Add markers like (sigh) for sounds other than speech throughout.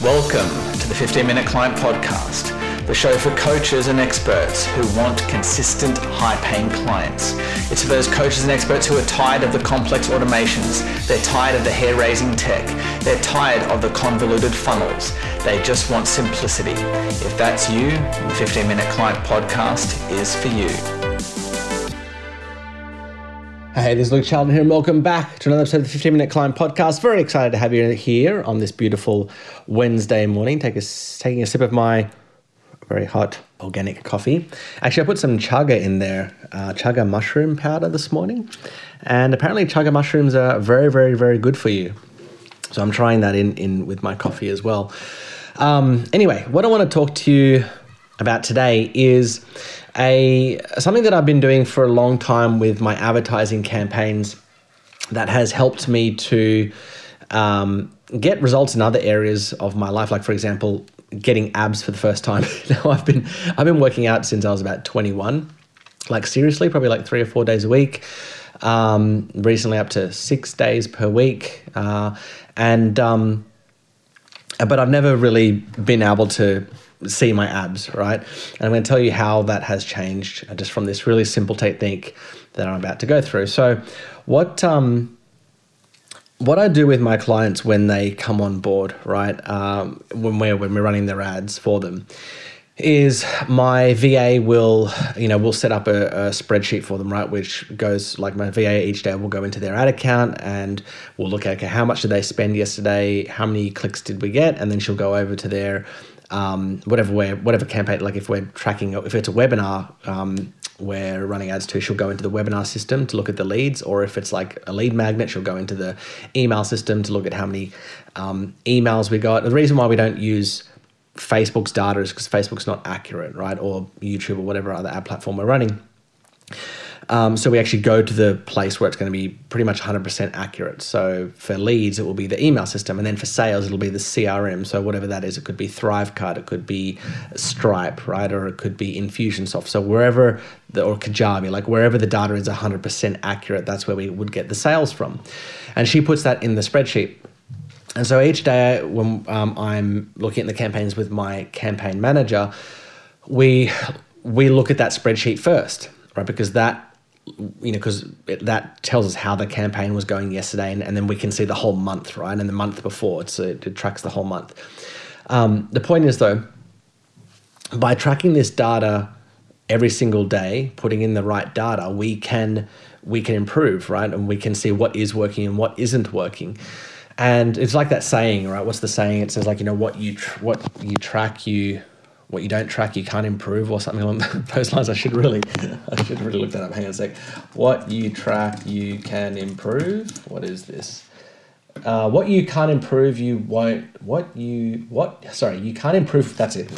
Welcome to the 15 Minute Client Podcast, the show for coaches and experts who want consistent, high paying clients. It's for those coaches and experts who are tired of the complex automations, they're tired of the hair raising tech, they're tired of the convoluted funnels. They just want simplicity. If that's you, the 15 Minute Client Podcast is for you. Hey, this is Luke Charlton here, and welcome back to another episode of the 15 Minute Client Podcast. Very excited to have you here on this beautiful Wednesday morning. Take a, taking a sip of my very hot organic coffee. Actually, I put some chaga in there, uh, chaga mushroom powder this morning, and apparently chaga mushrooms are very, very, very good for you. So I'm trying that in in with my coffee as well. Um, anyway, what I want to talk to you about today is a something that I've been doing for a long time with my advertising campaigns that has helped me to um, get results in other areas of my life. Like for example, getting abs for the first time. (laughs) now I've been I've been working out since I was about 21. Like seriously, probably like three or four days a week. Um, recently up to six days per week, uh, and um, but I've never really been able to see my abs, right? And I'm going to tell you how that has changed just from this really simple technique that I'm about to go through. So, what um, what I do with my clients when they come on board, right? Um, when we're when we're running their ads for them, is my VA will, you know, we'll set up a, a, spreadsheet for them, right? Which goes like my VA each day will go into their ad account and we'll look at okay, how much did they spend yesterday? How many clicks did we get? And then she'll go over to their um, whatever way, whatever campaign, like if we're tracking, if it's a webinar, um, we're running ads to, she'll go into the webinar system to look at the leads, or if it's like a lead magnet, she'll go into the email system to look at how many um, emails we got. The reason why we don't use Facebook's data is because Facebook's not accurate, right? Or YouTube or whatever other ad platform we're running. Um, so we actually go to the place where it's going to be pretty much 100% accurate. So for leads, it will be the email system, and then for sales, it'll be the CRM. So whatever that is, it could be Thrivecart, it could be Stripe, right, or it could be Infusionsoft. So wherever the or Kajabi, like wherever the data is 100% accurate, that's where we would get the sales from. And she puts that in the spreadsheet. And so each day when um, I'm looking at the campaigns with my campaign manager, we we look at that spreadsheet first, right? Because that you know, because that tells us how the campaign was going yesterday, and, and, then we can see the whole month, right? And the month before, it's, it, it tracks the whole month. Um, the point is, though, by tracking this data every single day, putting in the right data, we can we can improve, right? And we can see what is working and what isn't working. And it's like that saying, right? What's the saying? It says like, you know, what you tr- what you track, you what you don't track you can't improve or something along (laughs) those lines. I should really I should really look that up. Hang on a sec. What you track you can improve. What is this? Uh, what you can't improve you won't what you what sorry you can't improve that's it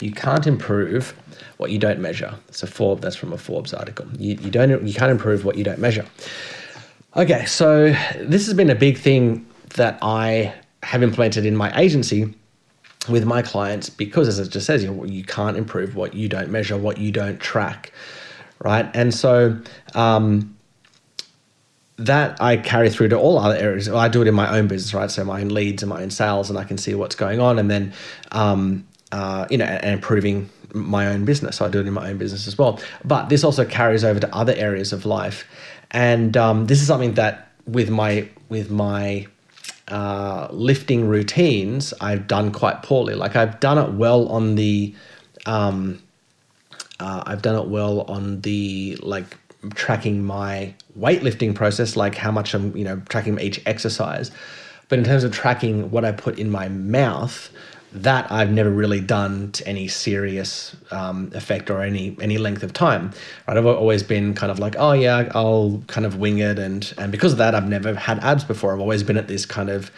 you can't improve what you don't measure so Forbes that's from a Forbes article you, you don't you can't improve what you don't measure okay so this has been a big thing that I have implemented in my agency with my clients because, as it just says, you, you can't improve what you don't measure, what you don't track, right? And so um, that I carry through to all other areas. I do it in my own business, right? So my own leads and my own sales, and I can see what's going on, and then um, uh, you know, and improving my own business. So I do it in my own business as well. But this also carries over to other areas of life, and um, this is something that with my with my uh, lifting routines, I've done quite poorly. Like I've done it well on the, um, uh, I've done it well on the like tracking my weightlifting process, like how much I'm, you know, tracking each exercise. But in terms of tracking what I put in my mouth, that I've never really done to any serious um, effect or any any length of time. Right, I've always been kind of like, oh yeah, I'll kind of wing it, and and because of that, I've never had abs before. I've always been at this kind of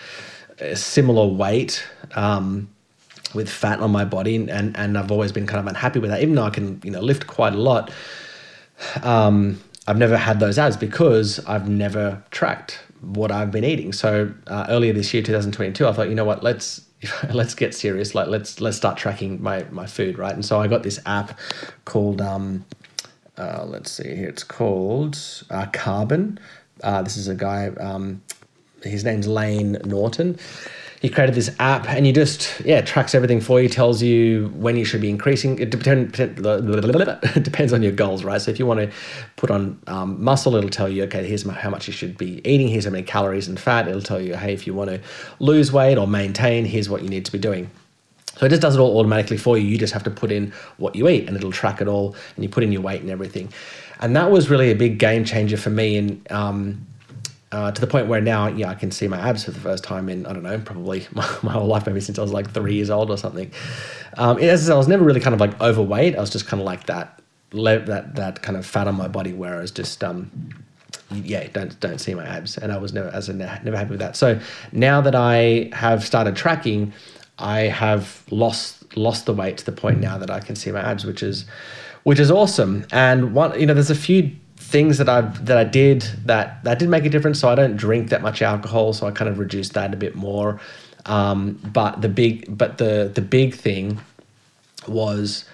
uh, similar weight. Um, with fat on my body and and I've always been kind of unhappy with that even though I can you know lift quite a lot um, I've never had those abs because I've never tracked what I've been eating so uh, earlier this year 2022 I thought you know what let's (laughs) let's get serious. Like let's let's start tracking my my food, right? And so I got this app called um, uh, let's see here. It's called uh, Carbon. Uh, this is a guy. Um, his name's Layne Norton. He created this app and you just yeah tracks everything for you tells you when you should be increasing. It depend, (laughs) depends on your goals right? So if you want to put on um, muscle it'll tell you okay here's how much you should be eating here's how many calories and fat. It'll tell you hey if you want to lose weight or maintain here's what you need to be doing. So it just does it all automatically for you. You just have to put in what you eat and it'll track it all and you put in your weight and everything. And that was really a big game changer for me in um, uh, to the point where now, yeah, I can see my abs for the first time in I don't know, probably (laughs) my, my whole life, maybe since I was like three years old or something. Um, as I, said, I was never really kind of like overweight. I was just kind of like that, that that kind of fat on my body, where I was just um, yeah, don't don't see my abs, and I was never as a never happy with that. So now that I have started tracking, I have lost lost the weight to the point now that I can see my abs, which is which is awesome. And one, you know, there's a few things that I that I did that that did make a difference. So I don't drink that much alcohol, so I kind of reduced that a bit more. Um, but the big but the the big thing was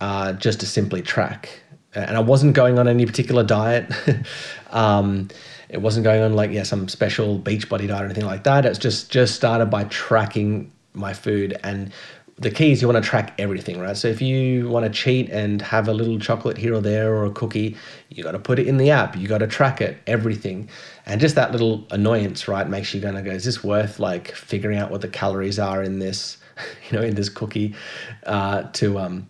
uh, just to simply track, and I wasn't going on any particular diet. (laughs) um, it wasn't going on like yeah some special beach body diet or anything like that. It's just just started by tracking my food and the key is you want to track everything, right? So if you want to cheat and have a little chocolate here or there or a cookie, you got to put it in the app. You got to track it, everything. And just that little annoyance, right, makes you going to go, is this worth like figuring out what the calories are in this, (laughs) you know, in this cookie uh, to, um,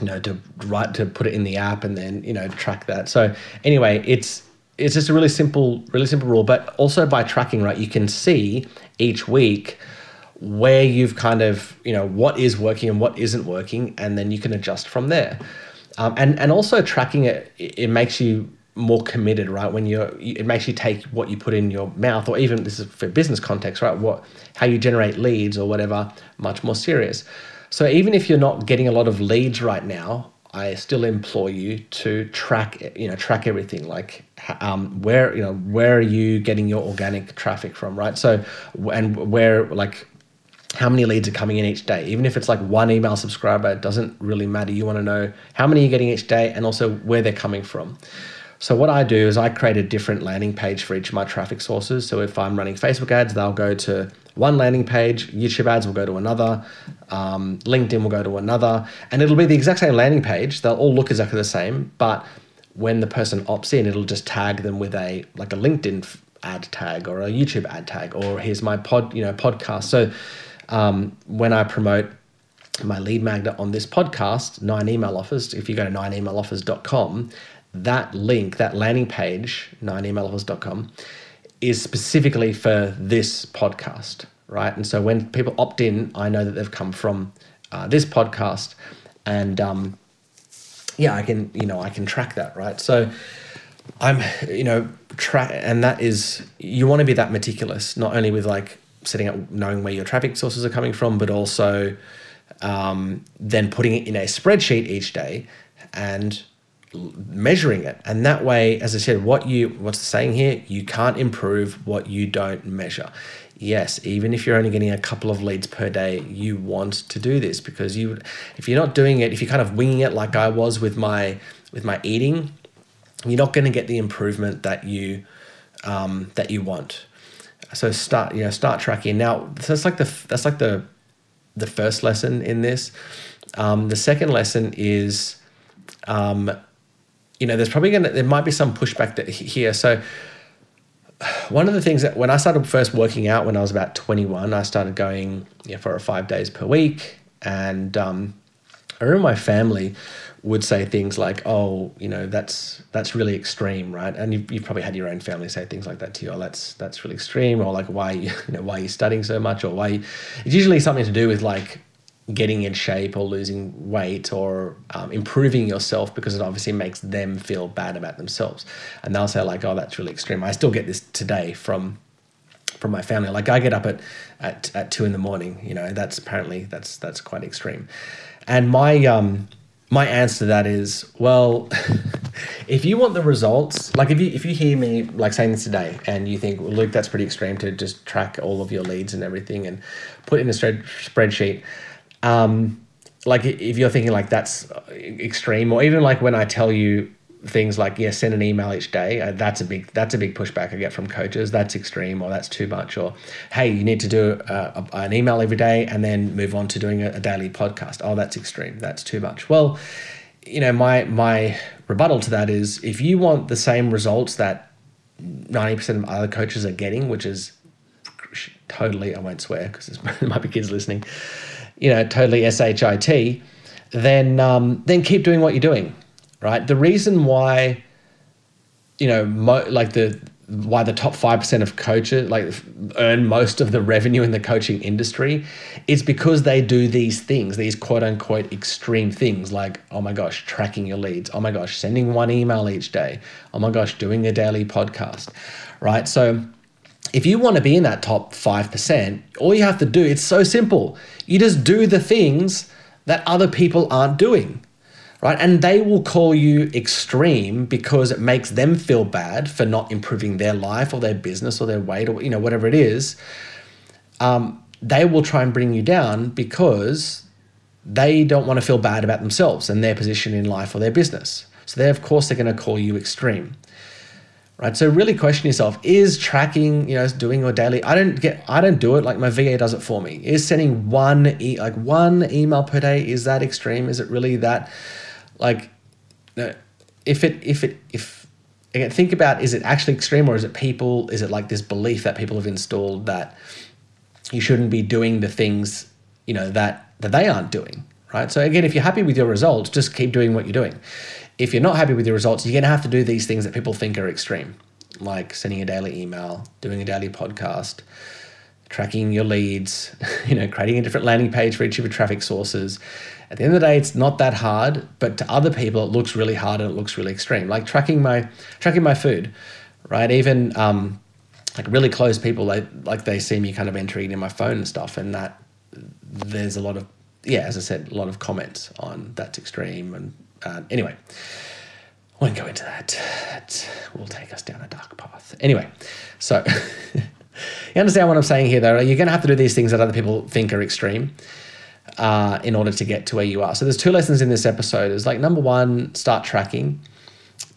you know, to write, to put it in the app and then, you know, track that. So anyway, it's, it's just a really simple, really simple rule, but also by tracking, right, you can see each week, where you've kind of you know what is working and what isn't working and then you can adjust from there um, and and also tracking it it makes you more committed right when you're it makes you take what you put in your mouth or even this is for business context right what how you generate leads or whatever much more serious so even if you're not getting a lot of leads right now I still implore you to track, you know, track everything. Like, um, where, you know, where are you getting your organic traffic from, right? So, and where, like, how many leads are coming in each day. Even if it's like one email subscriber, it doesn't really matter. You want to know how many you're getting each day and also where they're coming from. So what I do is I create a different landing page for each of my traffic sources. So if I'm running Facebook ads, they'll go to one landing page. YouTube ads will go to another. Um, LinkedIn will go to another, and it'll be the exact same landing page. They'll all look exactly the same, but when the person opts in, it'll just tag them with a like a LinkedIn ad tag or a YouTube ad tag, or here's my pod, you know, podcast. So um, when I promote my lead magnet on this podcast, Nine Email Offers, if you go to nineemailoffers.com, that link, that landing page, nineemailoffers.com, is specifically for this podcast, right? And so when people opt in, I know that they've come from uh, this podcast, and um, yeah, I can, you know, I can track that, right? So I'm, you know, track, and that is you want to be that meticulous, not only with like setting up knowing where your traffic sources are coming from, but also um, then putting it in a spreadsheet each day and measuring it. And that way, as I said, what you what's the saying here? You can't improve what you don't measure. Yes, even if you're only getting a couple of leads per day, you want to do this because you if you're not doing it, if you're kind of winging it like I was with my with my eating, you're not going to get the improvement that you um, that you want so start you know start tracking. Now that's like the that's like the the first lesson in this. Um, the second lesson is um, you know there's probably gonna there might be some pushback that here. So one of the things that when I started first working out when I was about 21 I started going you know, for five days per week. And um, I remember my family would say things like, "Oh, you know, that's that's really extreme, right?" And you've, you've probably had your own family say things like that to you. Oh, that's that's really extreme, or like, why (laughs) you know why are you studying so much, or why? You... It's usually something to do with like getting in shape or losing weight or um, improving yourself because it obviously makes them feel bad about themselves, and they'll say like, "Oh, that's really extreme." I still get this today from from my family. Like I get up at at, at two in the morning. You know, that's apparently that's that's quite extreme. And my um my answer to that is well (laughs) if you want the results like if you if you hear me like saying this today and you think well, luke that's pretty extreme to just track all of your leads and everything and put in a spreadsheet um, like if you're thinking like that's extreme or even like when i tell you things like yeah, send an email each day. Uh, that's a big that's a big pushback I get from coaches. That's extreme, or that's too much. Or hey, you need to do uh, a, an email every day and then move on to doing a, a daily podcast. Oh, that's extreme. That's too much. Well, you know, my my rebuttal to that is if you want the same results that ninety percent of other coaches are getting, which is totally I won't swear because (laughs) there might be kids listening. You know, totally shit. Then um, then keep doing what you're doing right? The reason why, you know, mo- like the why the top 5% of coaches like earn most of the revenue in the coaching industry is because they do these things these quote unquote extreme things like oh my gosh tracking your leads. Oh my gosh sending one email each day. Oh my gosh doing a daily podcast right? So if you want to be in that top 5% all you have to do it's so simple. You just do the things that other people aren't doing right? And they will call you extreme because it makes them feel bad for not improving their life or their business or their weight or you know whatever it is. Um, they will try and bring you down because they don't want to feel bad about themselves and their position in life or their business. So they of course they're going to call you extreme. Right. So really question yourself, is tracking, you know, doing your daily I don't get I don't do it like my VA does it for me. Is sending one e- like one email per day is that extreme? Is it really that like if it if it if again think about is it actually extreme or is it people is it like this belief that people have installed that you shouldn't be doing the things you know that that they aren't doing right? So again if you're happy with your results just keep doing what you're doing. If you're not happy with your results you're going to have to do these things that people think are extreme like sending a daily email doing a daily podcast tracking your leads (laughs) you know creating a different landing page for each of your traffic sources at the end of the day, it's not that hard, but to other people, it looks really hard and it looks really extreme. Like tracking my tracking my food, right? Even um, like really close people, like they see me kind of entering in my phone and stuff, and that there's a lot of yeah, as I said, a lot of comments on that's extreme. And uh, anyway, I won't go into that. It will take us down a dark path. Anyway, so (laughs) you understand what I'm saying here, though. You're going to have to do these things that other people think are extreme uh, in order to get to where you are. So there's two lessons in this episode. Is like number one, start tracking.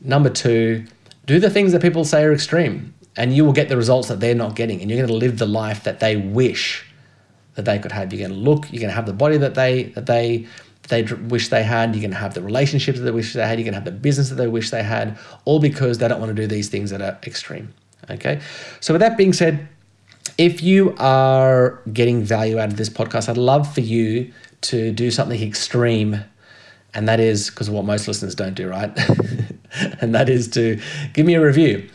Number two, do the things that people say are extreme, and you will get the results that they're not getting, and you're going to live the life that they wish that they could have. You're going to look, you're going to have the body that they that they they wish they had. You're going to have the relationships that they wish they had. You're going to have the business that they wish they had, all because they don't want to do these things that are extreme. Okay. So with that being said, if you are getting value out of this podcast, I'd love for you to do something extreme. And that is because of what most listeners don't do, right? (laughs) and that is to give me a review.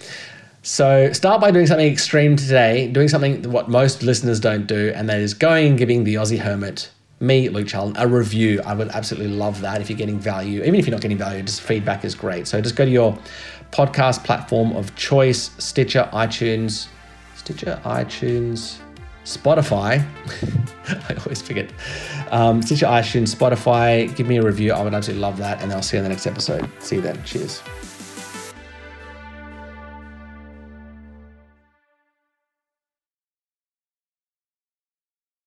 So start by doing something extreme today, doing something what most listeners don't do, and that is going and giving the Aussie Hermit, me, Luke Charlton, a review. I would absolutely love that if you're getting value. Even if you're not getting value, just feedback is great. So just go to your podcast platform of choice, Stitcher, iTunes, Stitcher, iTunes, Spotify. (laughs) I always forget. Um, Stitcher, iTunes, Spotify. Give me a review. I would absolutely love that. And I'll see you in the next episode. See you then. Cheers.